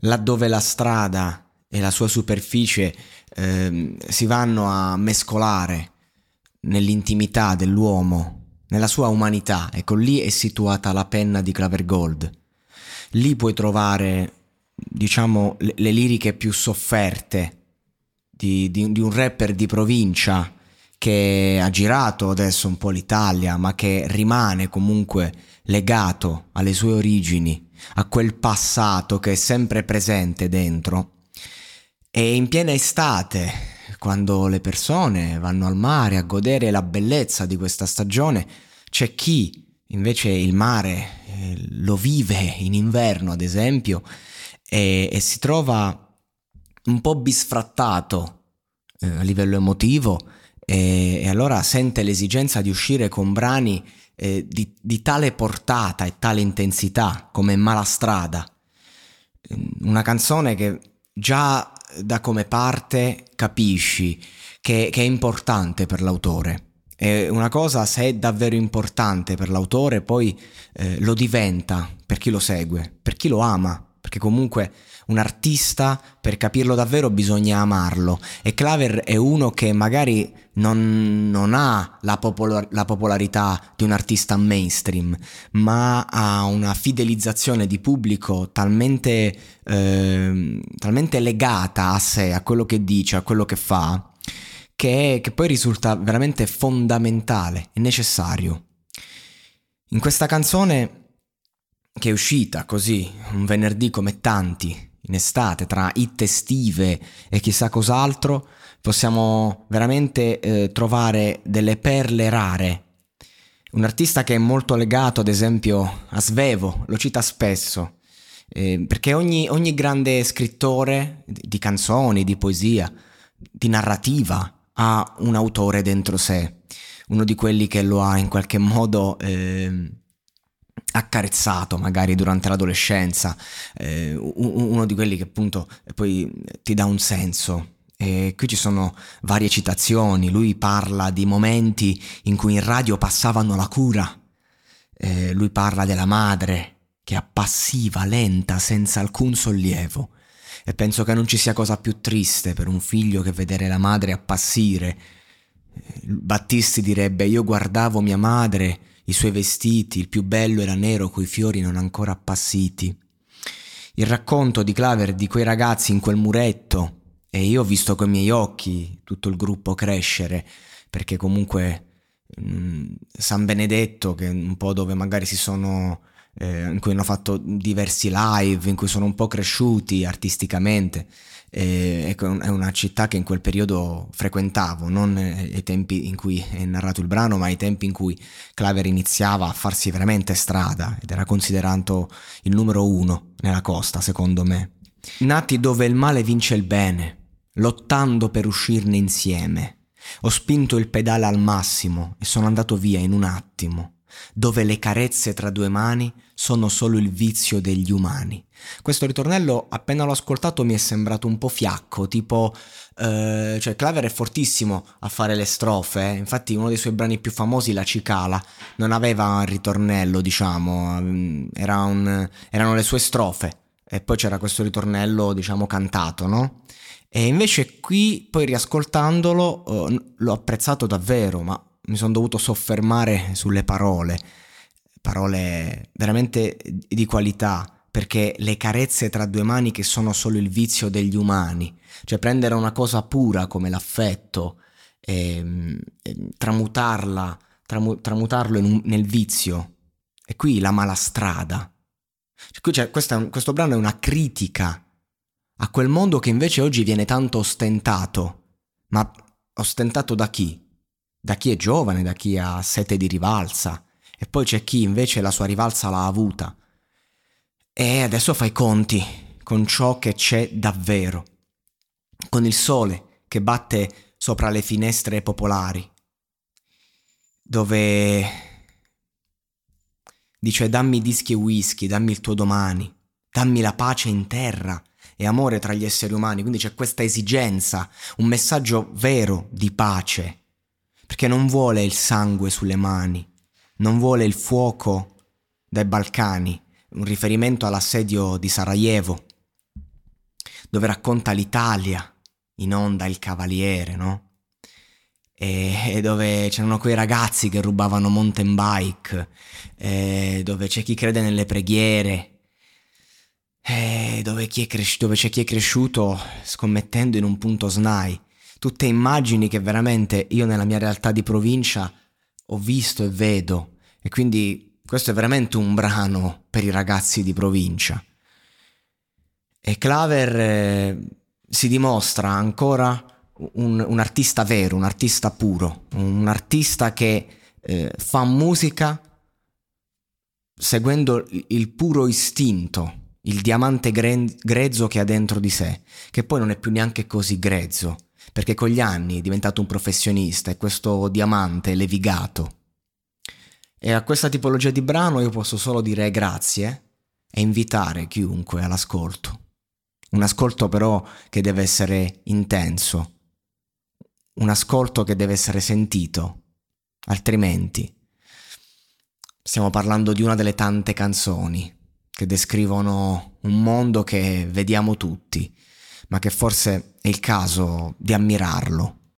Laddove la strada e la sua superficie eh, si vanno a mescolare nell'intimità dell'uomo, nella sua umanità, ecco lì è situata la penna di Claver Gold. Lì puoi trovare, diciamo, le, le liriche più sofferte di, di, di un rapper di provincia che ha girato adesso un po' l'Italia, ma che rimane comunque legato alle sue origini a quel passato che è sempre presente dentro. E in piena estate, quando le persone vanno al mare a godere la bellezza di questa stagione, c'è chi invece il mare eh, lo vive in inverno, ad esempio, e, e si trova un po' bisfrattato eh, a livello emotivo e, e allora sente l'esigenza di uscire con brani eh, di, di, tale portata e tale intensità come Malastrada. Una canzone che già da come parte capisci che, che è importante per l'autore. E una cosa, se è davvero importante per l'autore, poi eh, lo diventa per chi lo segue, per chi lo ama, perché comunque un artista, per capirlo davvero, bisogna amarlo. E Claver è uno che magari non, non ha la, popolar- la, popolarità di un artista mainstream, ma ha una fidelizzazione di pubblico talmente, eh, talmente legata a sé, a quello che dice, a quello che fa, che, che poi risulta veramente fondamentale e necessario. In questa canzone che è uscita così un venerdì come tanti in estate, tra hit estive e chissà cos'altro, possiamo veramente eh, trovare delle perle rare. Un artista che è molto legato, ad esempio, a Svevo, lo cita spesso, eh, perché ogni, ogni, grande scrittore di canzoni, di poesia, di narrativa, ha un autore dentro sé, uno di quelli che lo ha in qualche modo... Eh, accarezzato magari durante l'adolescenza, eh, uno di quelli che appunto poi ti dà un senso. E qui ci sono varie citazioni, lui parla di momenti in cui in radio passavano la cura, eh, lui parla della madre che appassiva, lenta, senza alcun sollievo. E penso che non ci sia cosa più triste per un figlio che vedere la madre appassire. Battisti direbbe io guardavo mia madre i suoi vestiti, il più bello era nero coi fiori non ancora appassiti. Il racconto di Claver di quei ragazzi in quel muretto e io ho visto con i miei occhi tutto il gruppo crescere, perché comunque mh, mm, San Benedetto, che è un po' dove magari si sono, eh, in cui hanno fatto diversi live, in cui sono un po' cresciuti artisticamente, ecco, è una città che in quel periodo frequentavo, non ai tempi in cui è narrato il brano, ma ai tempi in cui Claver iniziava a farsi veramente strada ed era considerato il numero uno nella costa, secondo me. Nati dove il male vince il bene, lottando per uscirne insieme. Ho spinto il pedale al massimo e sono andato via in un attimo dove le carezze tra due mani sono solo il vizio degli umani. Questo ritornello, appena l'ho ascoltato, mi è sembrato un po' fiacco, tipo... Eh, cioè, Claver è fortissimo a fare le strofe, eh? infatti uno dei suoi brani più famosi, La Cicala, non aveva un ritornello, diciamo, mm, era un, erano le sue strofe e poi c'era questo ritornello, diciamo, cantato, no? E invece qui, poi riascoltandolo, eh, l'ho apprezzato davvero, ma mi sono dovuto soffermare sulle parole, parole veramente di qualità, perché le carezze tra due mani che sono solo il vizio degli umani, cioè prendere una cosa pura come l'affetto e, ehm, e tramutarla, tramu, tramutarlo un, nel vizio, e qui la mala strada. Cioè, questa, questo brano è una critica a quel mondo che invece oggi viene tanto ostentato, ma ostentato da chi? Da chi è giovane, da chi ha sete di rivalsa, e poi c'è chi invece la sua rivalsa l'ha avuta. E adesso fai conti con ciò che c'è davvero, con il sole che batte sopra le finestre popolari, dove dice dammi dischi e whisky, dammi il tuo domani, dammi la pace in terra e amore tra gli esseri umani, quindi c'è questa esigenza, un messaggio vero di pace, perché non vuole il sangue sulle mani, non vuole il fuoco dai Balcani, un riferimento all'assedio di Sarajevo, dove racconta l'Italia, in onda il cavaliere, no? E, dove c'erano quei ragazzi che rubavano mountain bike, dove c'è chi crede nelle preghiere, dove, cres- dove, c'è chi è cresciuto scommettendo in un punto SNAI. Tutte immagini che veramente io nella mia realtà di provincia ho visto e vedo. E quindi questo è veramente un brano per i ragazzi di provincia. E Claver eh, si dimostra ancora un, un, artista vero, un artista puro, un artista che eh, fa musica seguendo il puro istinto, il diamante gre- grezzo che ha dentro di sé, che poi non è più neanche così grezzo, perché con gli anni è diventato un professionista e questo diamante è levigato. E a questa tipologia di brano io posso solo dire grazie e invitare chiunque all'ascolto. Un ascolto però che deve essere intenso, un ascolto che deve essere sentito, altrimenti stiamo parlando di una delle tante canzoni che descrivono un mondo che vediamo tutti, ma che forse è il caso di ammirarlo